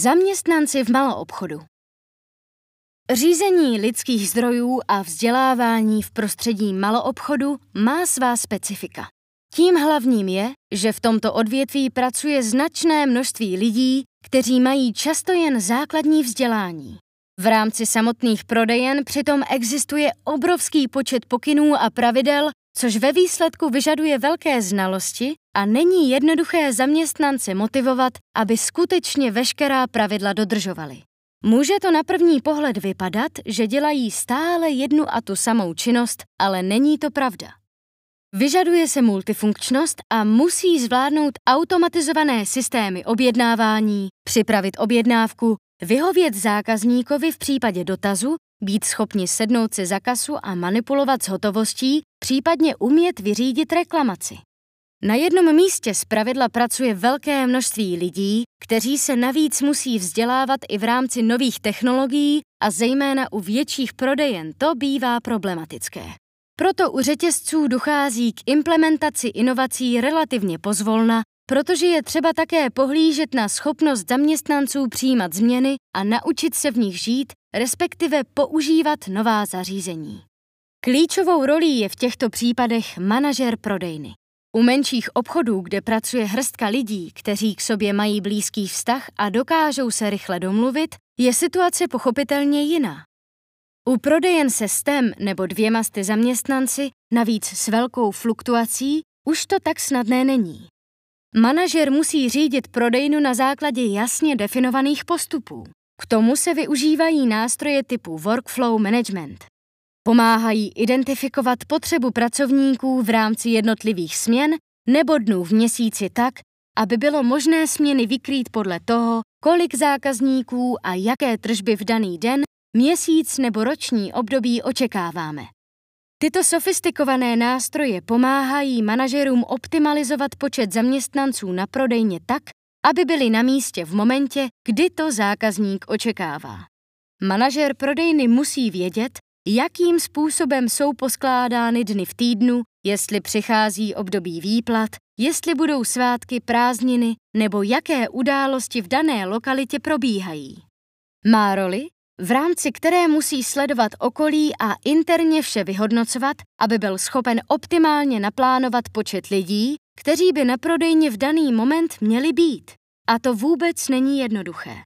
Zaměstnanci v maloobchodu. Řízení lidských zdrojů a vzdělávání v prostředí maloobchodu má svá specifika. Tím hlavním je, že v tomto odvětví pracuje značné množství lidí, kteří mají často jen základní vzdělání. V rámci samotných prodejen přitom existuje obrovský počet pokynů a pravidel, což ve výsledku vyžaduje velké znalosti a není jednoduché zaměstnance motivovat, aby skutečně veškerá pravidla dodržovali. Může to na první pohled vypadat, že dělají stále jednu a tu samou činnost, ale není to pravda. Vyžaduje se multifunkčnost a musí zvládnout automatizované systémy objednávání, připravit objednávku, vyhovět zákazníkovi v případě dotazu, být schopni sednout si za kasu a manipulovat s hotovostí, případně umět vyřídit reklamaci. Na jednom místě zpravidla pracuje velké množství lidí, kteří se navíc musí vzdělávat i v rámci nových technologií a zejména u větších prodejen to bývá problematické. Proto u řetězců dochází k implementaci inovací relativně pozvolna, protože je třeba také pohlížet na schopnost zaměstnanců přijímat změny a naučit se v nich žít, respektive používat nová zařízení. Klíčovou rolí je v těchto případech manažer prodejny. U menších obchodů, kde pracuje hrstka lidí, kteří k sobě mají blízký vztah a dokážou se rychle domluvit, je situace pochopitelně jiná. U prodejen se stem nebo dvěma sty zaměstnanci, navíc s velkou fluktuací, už to tak snadné není. Manažer musí řídit prodejnu na základě jasně definovaných postupů. K tomu se využívají nástroje typu workflow management. Pomáhají identifikovat potřebu pracovníků v rámci jednotlivých směn nebo dnů v měsíci tak, aby bylo možné směny vykrýt podle toho, kolik zákazníků a jaké tržby v daný den, měsíc nebo roční období očekáváme. Tyto sofistikované nástroje pomáhají manažerům optimalizovat počet zaměstnanců na prodejně tak, aby byli na místě v momentě, kdy to zákazník očekává. Manažer prodejny musí vědět, jakým způsobem jsou poskládány dny v týdnu, jestli přichází období výplat, jestli budou svátky, prázdniny nebo jaké události v dané lokalitě probíhají. Má roli, v rámci které musí sledovat okolí a interně vše vyhodnocovat, aby byl schopen optimálně naplánovat počet lidí, kteří by na prodejně v daný moment měli být. A to vůbec není jednoduché.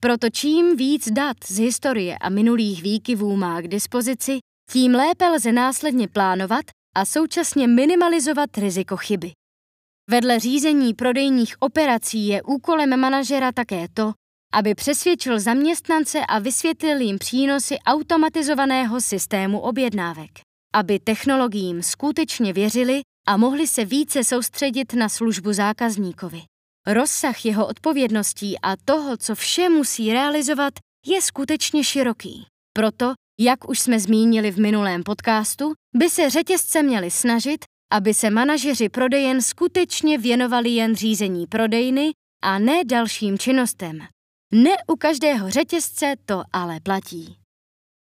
Proto čím víc dat z historie a minulých výkyvů má k dispozici, tím lépe lze následně plánovat a současně minimalizovat riziko chyby. Vedle řízení prodejních operací je úkolem manažera také to, aby přesvědčil zaměstnance a vysvětlil jim přínosy automatizovaného systému objednávek, aby technologiím skutečně věřili a mohli se více soustředit na službu zákazníkovi. Rozsah jeho odpovědností a toho, co vše musí realizovat, je skutečně široký. Proto, jak už jsme zmínili v minulém podcastu, by se řetězce měli snažit, aby se manažeři prodejen skutečně věnovali jen řízení prodejny a ne dalším činnostem. Ne u každého řetězce to ale platí.